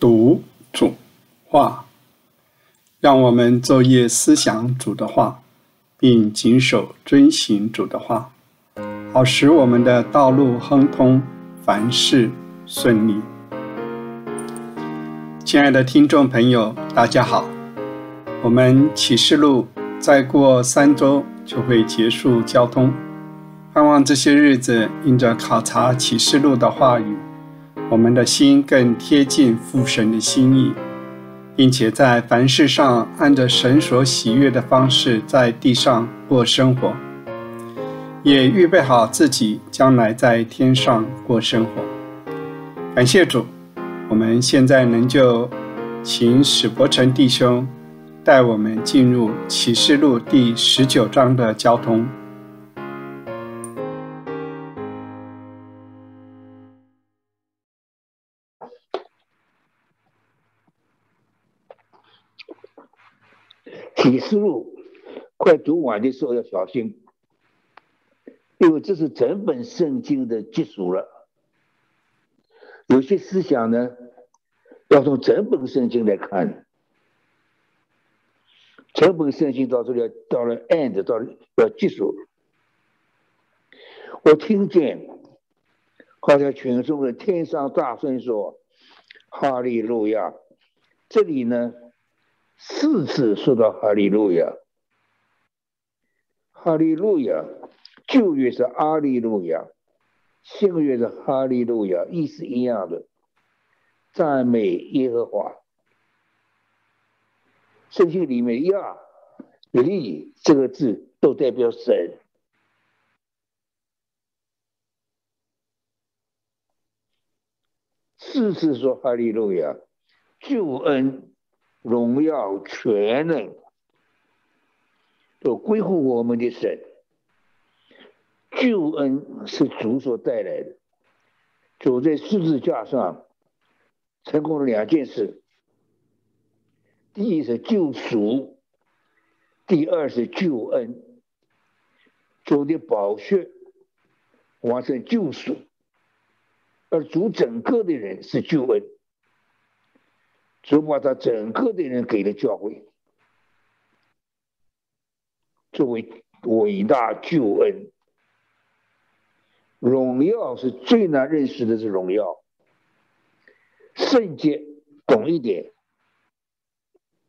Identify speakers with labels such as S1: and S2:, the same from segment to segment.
S1: 读主话，让我们昼夜思想主的话，并谨守遵行主的话，好使我们的道路亨通，凡事顺利。亲爱的听众朋友，大家好，我们启示录再过三周就会结束交通，盼望这些日子因着考察启示录的话语。我们的心更贴近父神的心意，并且在凡事上按着神所喜悦的方式在地上过生活，也预备好自己将来在天上过生活。感谢主，我们现在能就请史伯成弟兄带我们进入启示录第十九章的交通。
S2: 启示录快读完的时候要小心，因为这是整本圣经的基础了。有些思想呢，要从整本圣经来看，整本圣经到这里到了 end 到要结束。我听见好像群众的天上大声说：“哈利路亚！”这里呢。四次说到哈利路亚，哈利路亚，旧约是阿利路亚，新约是哈利路亚，意思一样的，赞美耶和华。圣经里面亚、利这个字都代表神。四次说哈利路亚，救恩。荣耀全能都归乎我们的神，救恩是主所带来的。主在十字架上成功了两件事：第一是救赎，第二是救恩。主的宝血完成救赎，而主整个的人是救恩。主把他整个的人给了教会，作为伟大救恩，荣耀是最难认识的是荣耀，圣洁懂一点，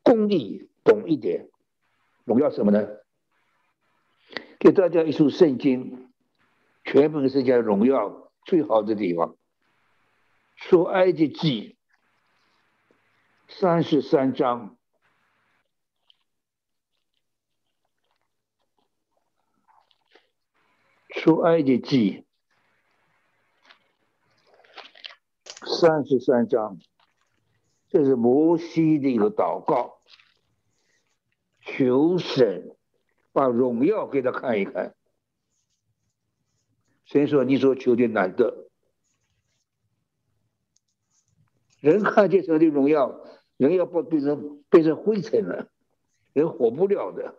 S2: 公义懂一点，荣耀什么呢？给大家一束圣经，全本是讲荣耀最好的地方，说埃及记。三十三章，出埃及记，三十三章，这是摩西的一个祷告，求神把荣耀给他看一看。神说：“你所求的难得，人看见神的荣耀。”人要不变成变成灰尘了，人活不了的。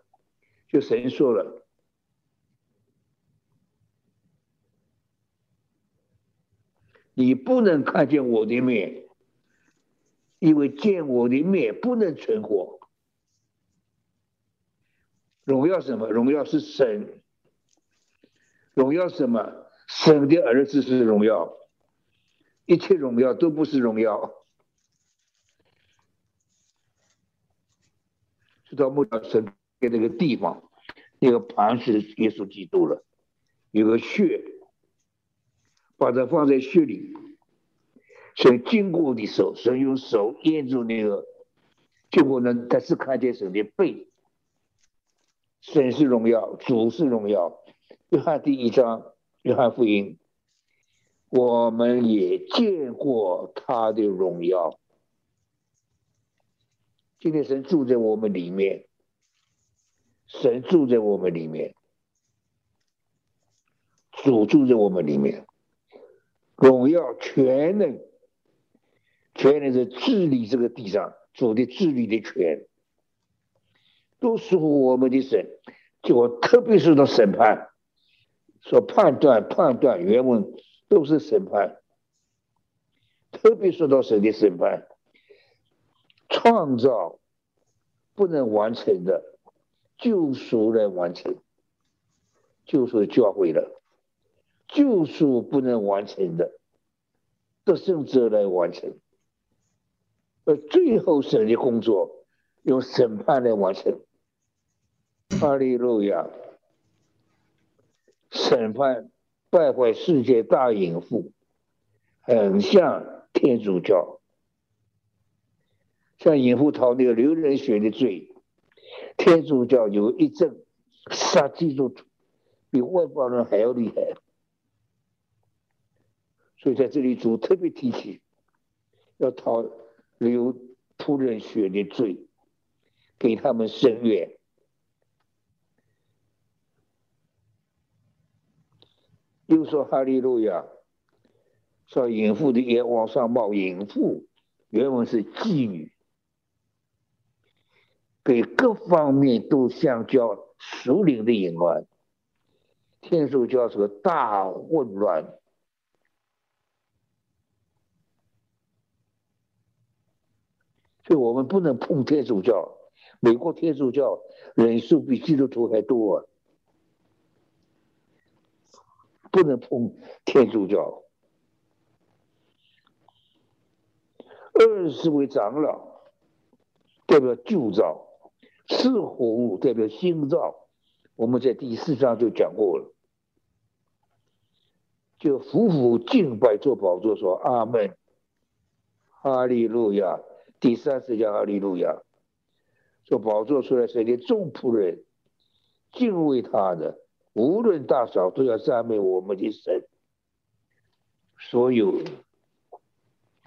S2: 就神说了，你不能看见我的面，因为见我的面不能存活。荣耀什么？荣耀是神。荣耀什么？神的儿子是荣耀，一切荣耀都不是荣耀。知道木道神的那个地方，那个磐石耶稣基督了，有个血，把它放在血里，神经过的手，神用手捏住那个，结果呢，他是看见神的背，神是荣耀，主是荣耀。约翰第一章，约翰福音，我们也见过他的荣耀。今天神住在我们里面，神住在我们里面，主住在我们里面，荣耀全能，全能是治理这个地上，主的治理的权，都属我们的神。就我特别受到审判，说判断判断原文都是审判，特别受到神的审判。创造不能完成的，救赎来完成，救赎教会了。救赎不能完成的，得胜者来完成。而最后神的工作，用审判来完成。哈利路亚！审判败坏世界大淫妇，很像天主教，像隐妇逃那个流人血的罪，天主教有一阵杀基督徒，比外邦人还要厉害。所以在这里主特别提起，要讨流仆人血的罪，给他们伸冤。又说哈利路亚，说淫妇的眼往上冒，淫妇原文是妓女，给各方面都相交属灵的淫乱，天主教是个大混乱，所以我们不能碰天主教。美国天主教人数比基督徒还多。不能碰天主教。二十位长老代表旧造，四活物代表心脏。我们在第四章就讲过了，就夫妇敬拜做宝座，说阿门，哈利路亚。第三次讲哈利路亚，做宝座出来是给众仆人敬畏他的。无论大小，都要赞美我们的神。所有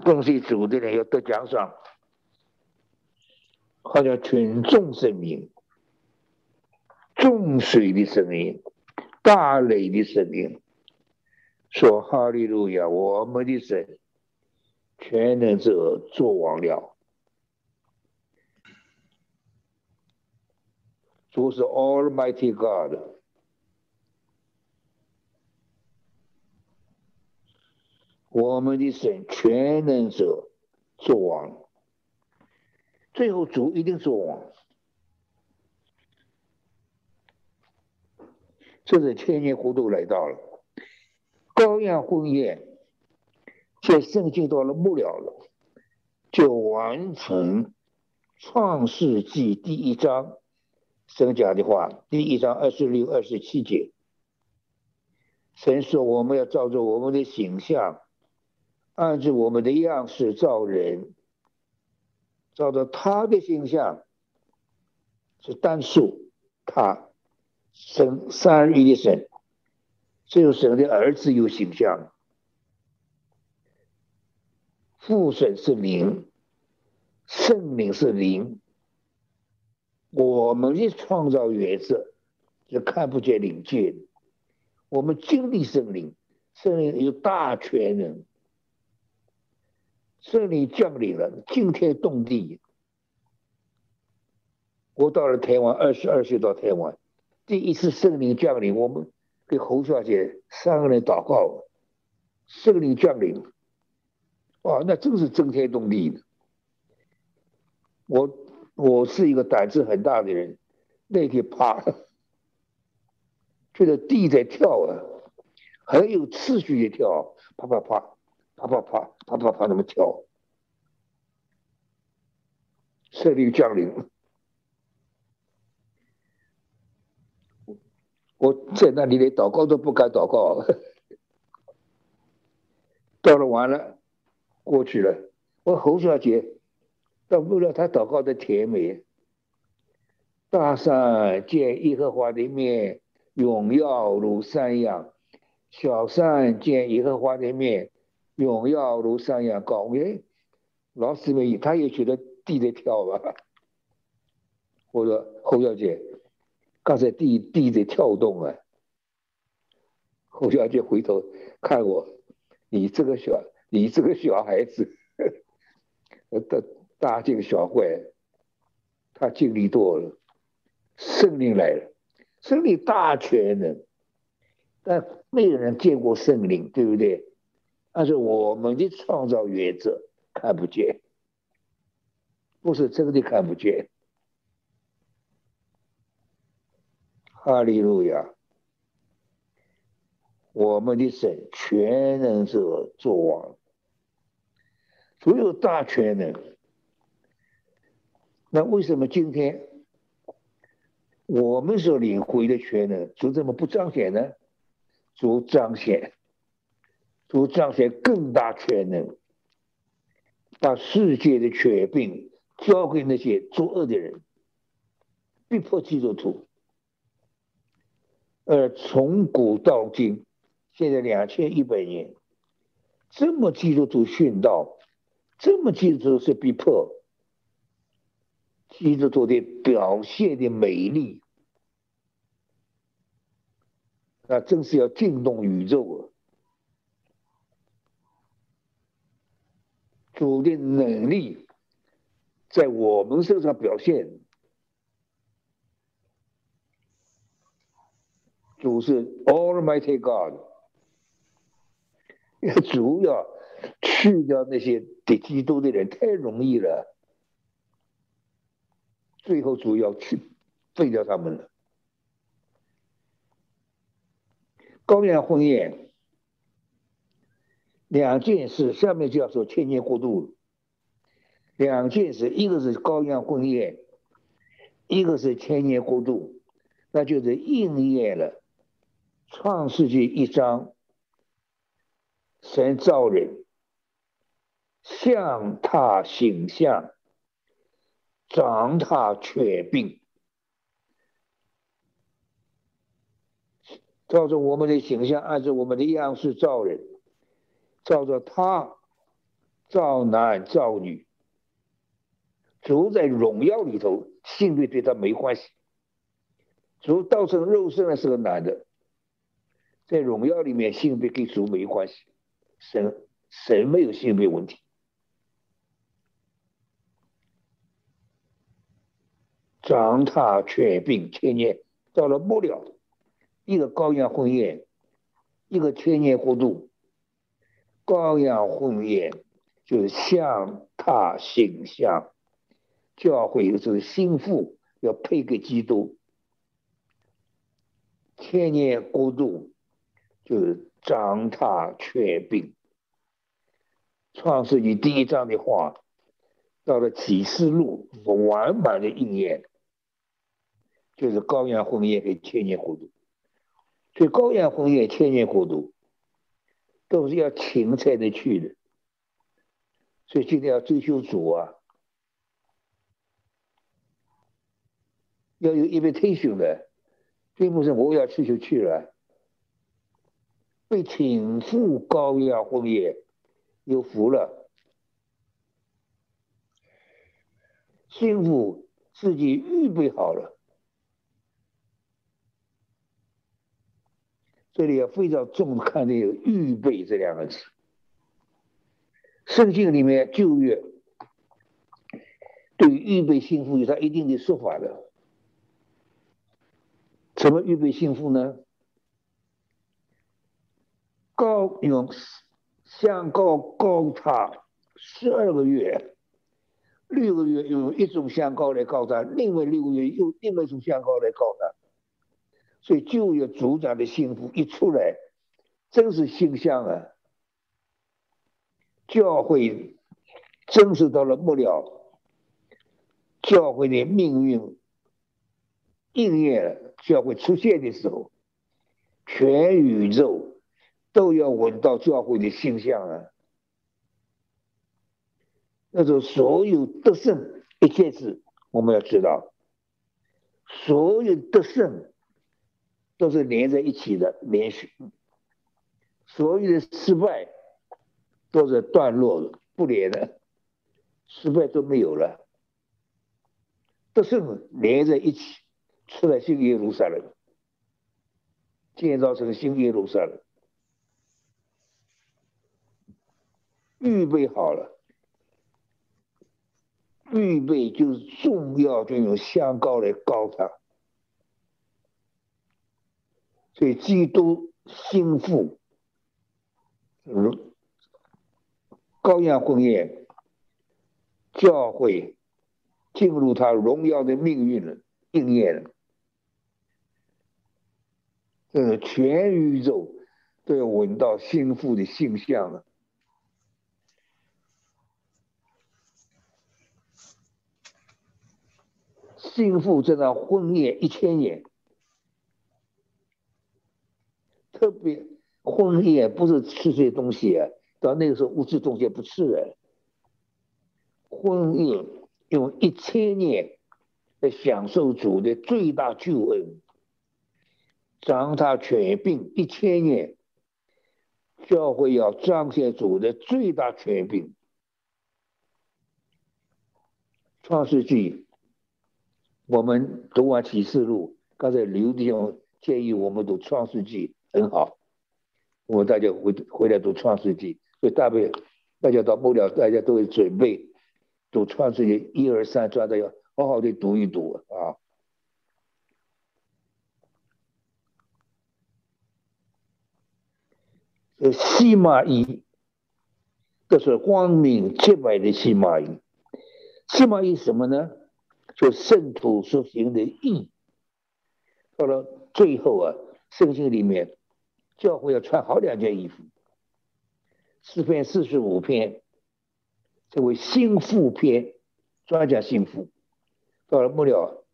S2: 跟随主的人要得奖赏，好像群众声音、众水的声音、大雷的声音，说哈利路亚！我们的神全能者作王了，主是 Almighty God。我们的神全能者做王，最后主一定是王。这是千年糊涂来到了，羔羊婚宴，在圣经到了末了了，就完成创世纪第一章神讲的话，第一章二十六、二十七节，神说我们要照着我们的形象。按照我们的样式造人，照着他的形象是单数，他生三一的神，只有神的儿子有形象，父神是灵，圣灵是灵，我们的创造原则是看不见灵界，我们经历圣灵，圣灵有大权能。圣灵降临了，惊天动地。我到了台湾，二十二岁到台湾，第一次圣灵降临，我们给侯小姐三个人祷告，圣灵降临，哇，那真是惊天动地。我我是一个胆子很大的人，那天怕，觉得地在跳啊，很有次序的跳，啪啪啪。啪啪啪啪啪啪，那么跳，圣灵降临，我在那里连祷告都不敢祷告。到了完了，过去了。我侯小姐，到不了她祷告的甜美。大山见耶和华的面，荣耀如山羊；小山见耶和华的面。荣耀如山一样高，哎，老师们他也觉得地在跳吧？我说侯小姐，刚才地地在跳动啊。侯小姐回头看我，你这个小，你这个小孩子，大大惊小怪，他经历多了，圣灵来了，圣灵大全能，但没有人见过圣灵，对不对？但是我们的创造原则看不见，不是真的看不见。哈利路亚！我们的神全能者作王，所有大权能。那为什么今天我们所领会的权能，就这么不彰显呢？主彰显，主彰显更大权能，把世界的权柄交给那些作恶的人，逼迫基督徒。而从古到今，现在两千一百年，这么基督徒殉道，这么基督徒是逼迫，基督徒的表现的美丽，那真是要惊动宇宙啊！主的能力在我们身上表现。主是 Almighty God，要 主要去掉那些敌基督的人太容易了，最后主要去废掉他们了。高原婚宴两件事，下面就要说千年过渡。两件事，一个是高原婚宴，一个是千年过渡，那就是应验了。创世纪一章，神造人，像他形象，长他权柄，照着我们的形象，按照我们的样式造人，照着他造男造女，主在荣耀里头，性别对他没关系。主道成肉身的是个男的。在荣耀里面，性别跟主没关系，神神没有性别问题。长大全病千年，到了末了，一个羔羊婚宴，一个千年过渡。羔羊婚宴就是向他形象，教会就是心腹要配给基督。千年过渡。就是长大全病。创世纪第一章的话，到了启示录完满的应验，就是高原婚宴跟千年国度。所以高原婚宴、千年国度都是要芹菜的去的。所以今天要追求主啊，要有 invitation 的，并不是我要去就去了。被请赴高压婚宴，有福了。幸福自己预备好了。这里要非常重看这个“预备”这两个字。圣经里面旧约对于预备幸福有它一定的说法的。怎么预备幸福呢？高用香膏膏他十二个月，六个月用一种香膏来膏他，另外六个月用另外一种香膏来膏他，所以就业组长的幸福一出来，真是形象啊！教会真是到了末了，教会的命运应验了，教会出现的时候，全宇宙。都要闻到教会的形象啊！那种所有得胜一件事，我们要知道，所有得胜都是连在一起的，连续；所有的失败都是段落，不连的，失败都没有了。得胜连在一起，出来新耶路撒冷，建造成新耶路撒冷。预备好了，预备就是重要，就用香膏来膏他。所以基督心腹，如羔羊婚宴，教会进入他荣耀的命运了，应验了。这个全宇宙都要闻到心腹的形象了。心腹这场婚宴一千年，特别婚宴不是吃这些东西啊，到那个时候物质东西不吃了。婚宴用一千年来享受主的最大救恩，让他全病一千年，教会要彰显主的最大权柄。创世纪，我们读完启示录，刚才刘弟兄建议我们读创世纪很好，我们大家回回来读创世纪，所以大概大家到末了，大家都会准备。读创世纪一二三，抓的要好好的读一读啊。呃，司马懿，这是光明洁白的司马懿。司马懿什么呢？就圣徒所行的义。到了最后啊，圣经里面，教会要穿好两件衣服。四篇四十五篇。这为心腹篇，专讲心腹。到了末了，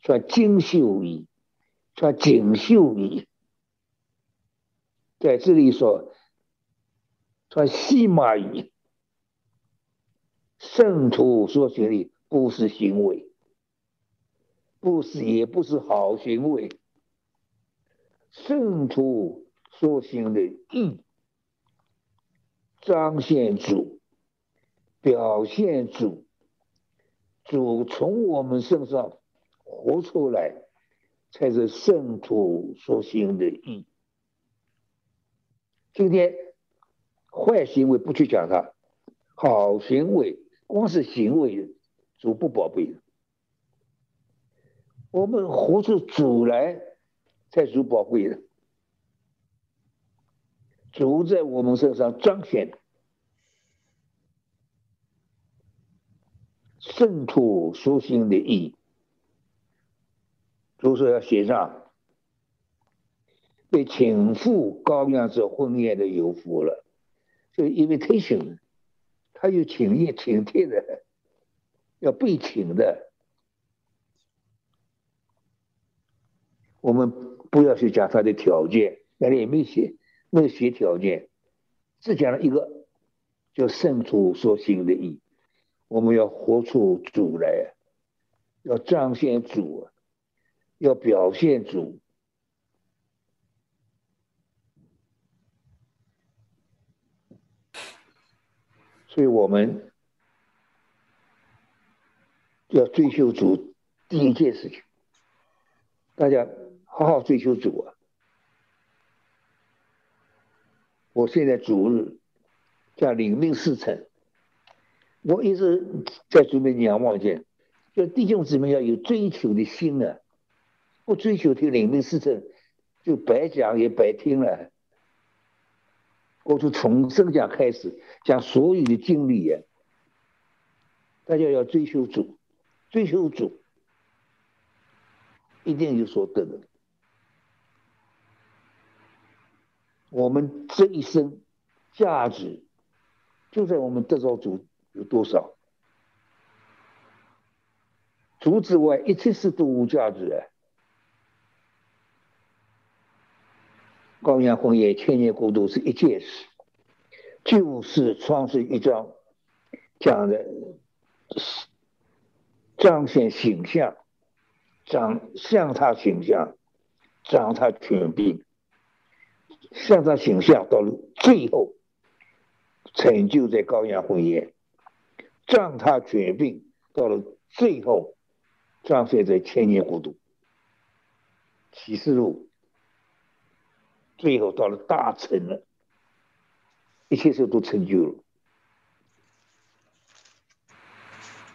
S2: 穿锦绣衣，穿锦绣衣。在这里说，穿细麻衣。圣徒所学的不是行为，不是也不是好行为。圣徒所行的义，彰显主。表现主，主从我们身上活出来，才是圣徒所行的义。今天坏行为不去讲它，好行为光是行为，主不宝贝我们活出主来，才是宝贵的。主在我们身上彰显。圣徒书行的义，就说要写上被请赴高阳者婚宴的有福了，就 invitation，他有请宴请帖的，要被请的，我们不要去讲他的条件，那里也没写，那些条件，只讲了一个叫圣徒所行的义。我们要活出主来，要彰显主啊，要表现主，所以我们要追求主。第一件事情，大家好好追求主啊！我现在主日叫领命事成。我一直在准备仰望见，就弟兄姊妹要有追求的心啊！不追求听领命事成，就白讲也白听了。我从从生讲开始讲所有的经历呀，大家要追求主，追求主，一定有所得的。我们这一生价值就在我们得到主。有多少？除之外，一切事都无价值的。高阳红叶千年孤独是一件事，就是创世一章讲的彰显形象，长像他形象，长他权柄，像他形象到了最后成就在高阳红叶。让他绝病到了最后，彰显在千年孤独。启示录最后到了大成了，一切事都成就了。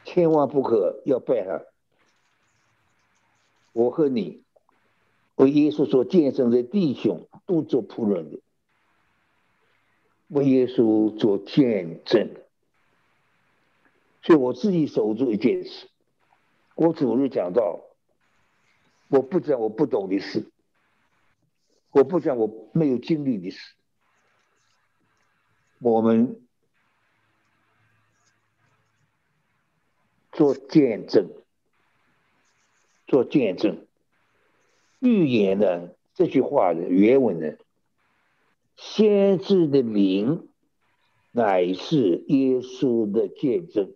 S2: 千万不可要拜他。我和你为耶稣所见证的弟兄都做仆人的，为耶稣做见证。所以我自己守住一件事，我主日讲到，我不讲我不懂的事，我不讲我没有经历的事。我们做见证，做见证，预言的这句话的原文呢，先知的名乃是耶稣的见证。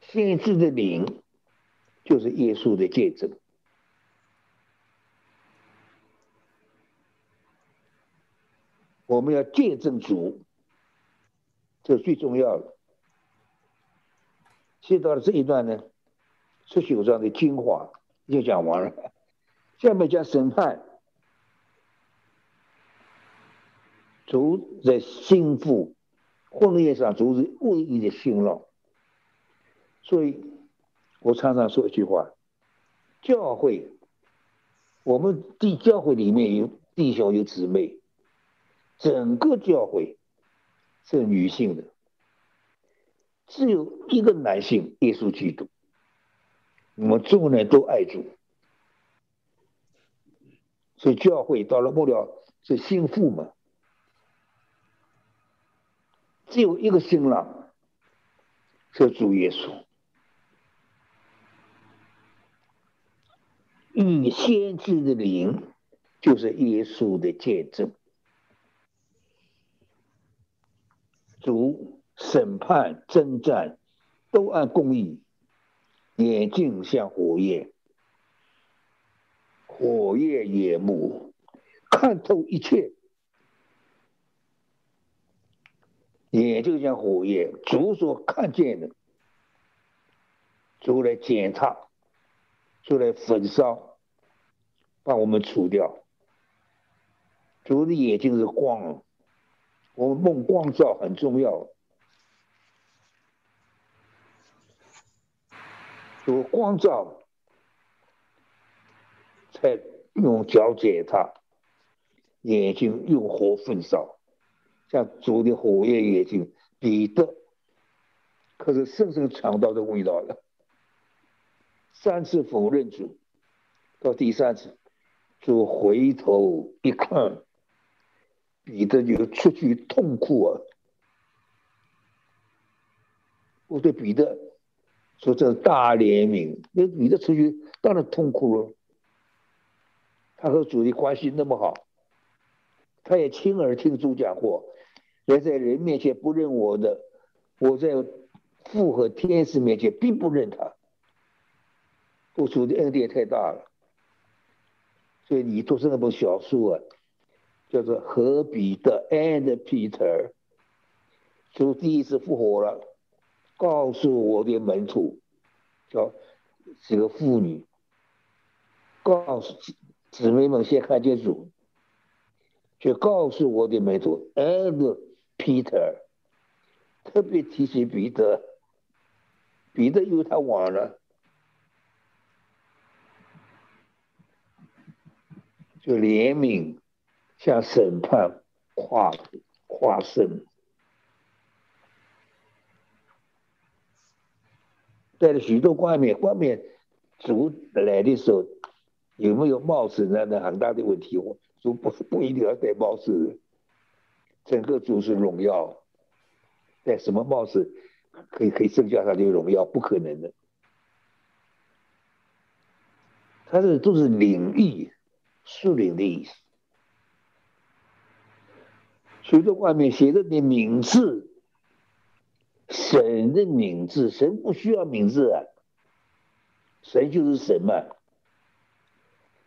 S2: 先知的灵就是耶稣的见证，我们要见证主，这最重要的。现在到了这一段呢，十九章的精华就讲完了，下面讲审判，主在心腹婚宴上，主是唯一的新郎。所以，我常常说一句话：教会，我们的教会里面有弟兄有姊妹，整个教会是女性的，只有一个男性，耶稣基督。我们众人都爱主，所以教会到了末了是心腹嘛，只有一个新郎，是主耶稣。与先知的灵，就是耶稣的见证。主审判、征战，都按公义。眼睛像火焰，火焰眼目，看透一切。眼睛像火焰，主所看见的，主来检查。就来焚烧，把我们除掉。主的眼睛是光，我们梦光照很重要。主光照，才用脚解它，眼睛用火焚烧，像主的火焰眼睛，彼得可是深深尝到的味道了。三次否认主，到第三次，主回头一看，彼得就出去痛哭啊！我对彼得说：“这是大怜悯。”那彼得出去当然痛苦了。他和主的关系那么好，他也亲耳听主讲过。人在人面前不认我的，我在父和天使面前并不认他。付出的恩典太大了，所以你读是那本小书啊，叫做《何必的 and Peter》，主第一次复活了，告诉我的门徒，叫这个妇女，告诉姊妹们先看见主，就告诉我的门徒 and Peter，特别提醒彼得，彼得因为他晚了。就怜悯，向审判跨跨身，带了许多冠冕，冠冕主来的时候有没有帽子？那那很大的问题。主不不一定要戴帽子，整个主是荣耀，戴什么帽子可以可以增加他的荣耀？不可能的，他这都是领域。树林的意思，许多冠冕写着你名字，神的名字，神不需要名字啊，神就是神嘛。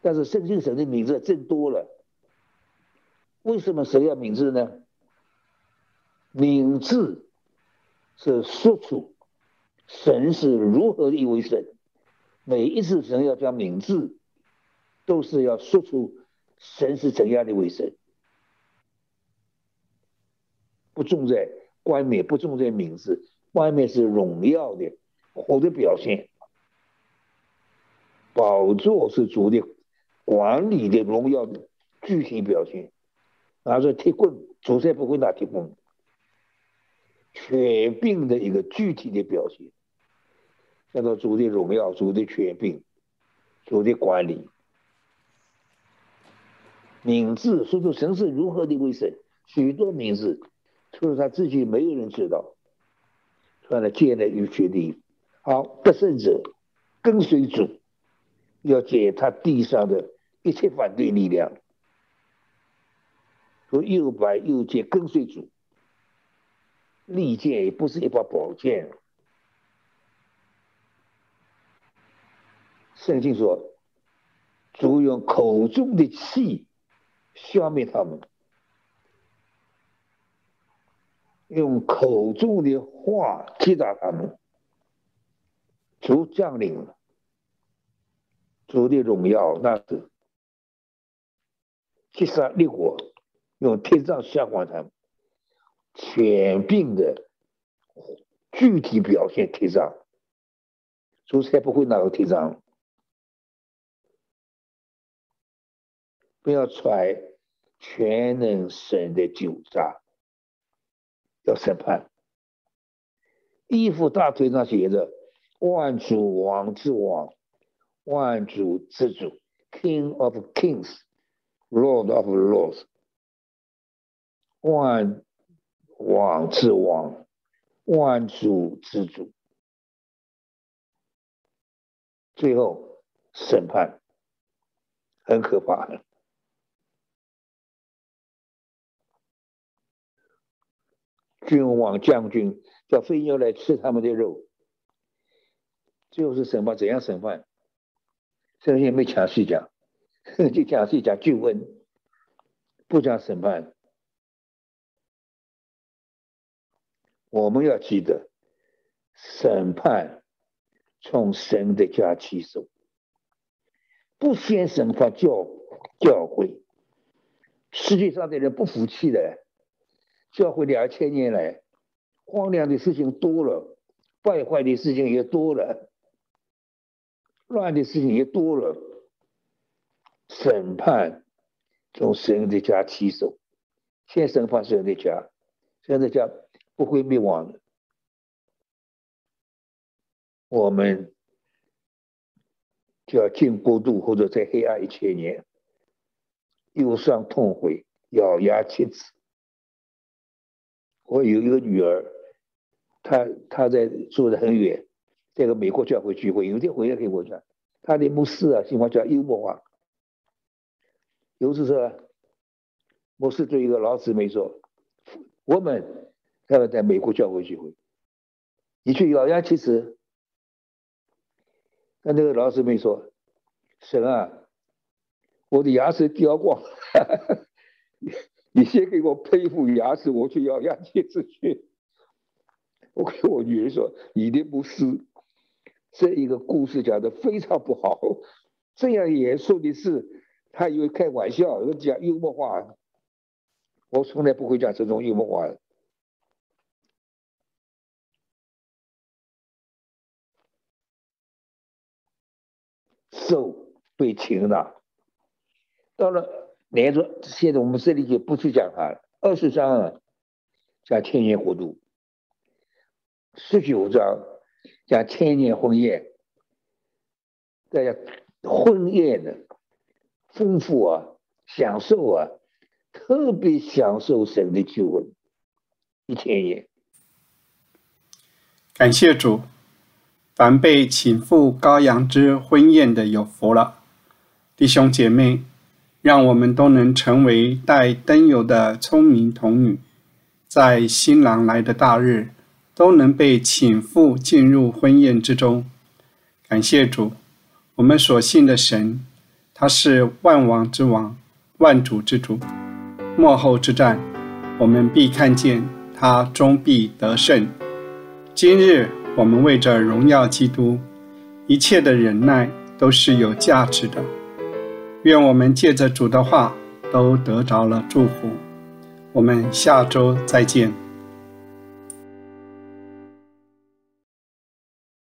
S2: 但是圣经神的名字真多了，为什么神要名字呢？名字是说出神是如何一位神，每一次神要讲名字。都是要说出神是怎样的为神，不重在冠冕，不重在名字，冠冕是荣耀的活的表现，宝座是主的管理的荣耀的具体表现。拿着铁棍，主才不会拿铁棍，权柄的一个具体的表现。叫做主的荣耀、主的权柄、主的管理。名字说出神是如何的为神，许多名字，除了他自己，没有人知道。突然建立与决定，好得胜者跟随主，要解他地上的一切反对力量，说又白又剑跟随主，利剑也不是一把宝剑。圣经说，主用口中的气消灭他们。用口中的话击打他们，主将领了，主的荣耀那是。击杀烈火，用天杖吓唬他们，全病的具体表现贴上，主才不会拿个贴上，不要揣全能神的酒渣。要审判，衣服大腿上写着“万主王之王，万主之主 ”，King of Kings，Lord of Lords，万王之王，万主之主。最后审判很可怕的。君王将军叫飞牛来吃他们的肉，最后是审判怎样审判？圣经没详细讲，就详细讲救恩，不讲审判。我们要记得，审判从神的家起手，不先审判教教会，世界上的人不服气的。教会两千年来，荒凉的事情多了，败坏的事情也多了，乱的事情也多了。审判从神的家起手，先审判神的家，神的家不会灭亡的。我们就要进国度，或者在黑暗一千年，忧伤痛悔，咬牙切齿。我有一个女儿，她她在住的很远，在个美国教会聚会，有一天回来给我讲，他的牧师啊，喜欢讲幽默话。有次说，牧师对一个老姊妹说：“我们他们在美国教会聚会，你去咬牙切齿。”那那个老姊妹说：“神啊，我的牙齿掉光。”你先给我配一副牙齿，我去咬牙切齿去。我跟我女儿说：“你的不是这一个故事讲的非常不好，这样严肃的事，他以为开玩笑，讲幽默话。我从来不会讲这种幽默话。手被擒了，到了。”连着，现在我们这里就不去讲它了。二十章啊，讲千年国度；十九章讲千年婚宴。大家婚宴的丰富啊，享受啊，特别享受神的救恩，一千年。
S1: 感谢主，凡被请赴羔羊之婚宴的有福了，弟兄姐妹。让我们都能成为带灯油的聪明童女，在新郎来的大日，都能被请赴进入婚宴之中。感谢主，我们所信的神，他是万王之王，万主之主。末后之战，我们必看见他终必得胜。今日我们为着荣耀基督，一切的忍耐都是有价值的。愿我们借着主的话都得着了祝福。我们下周再见。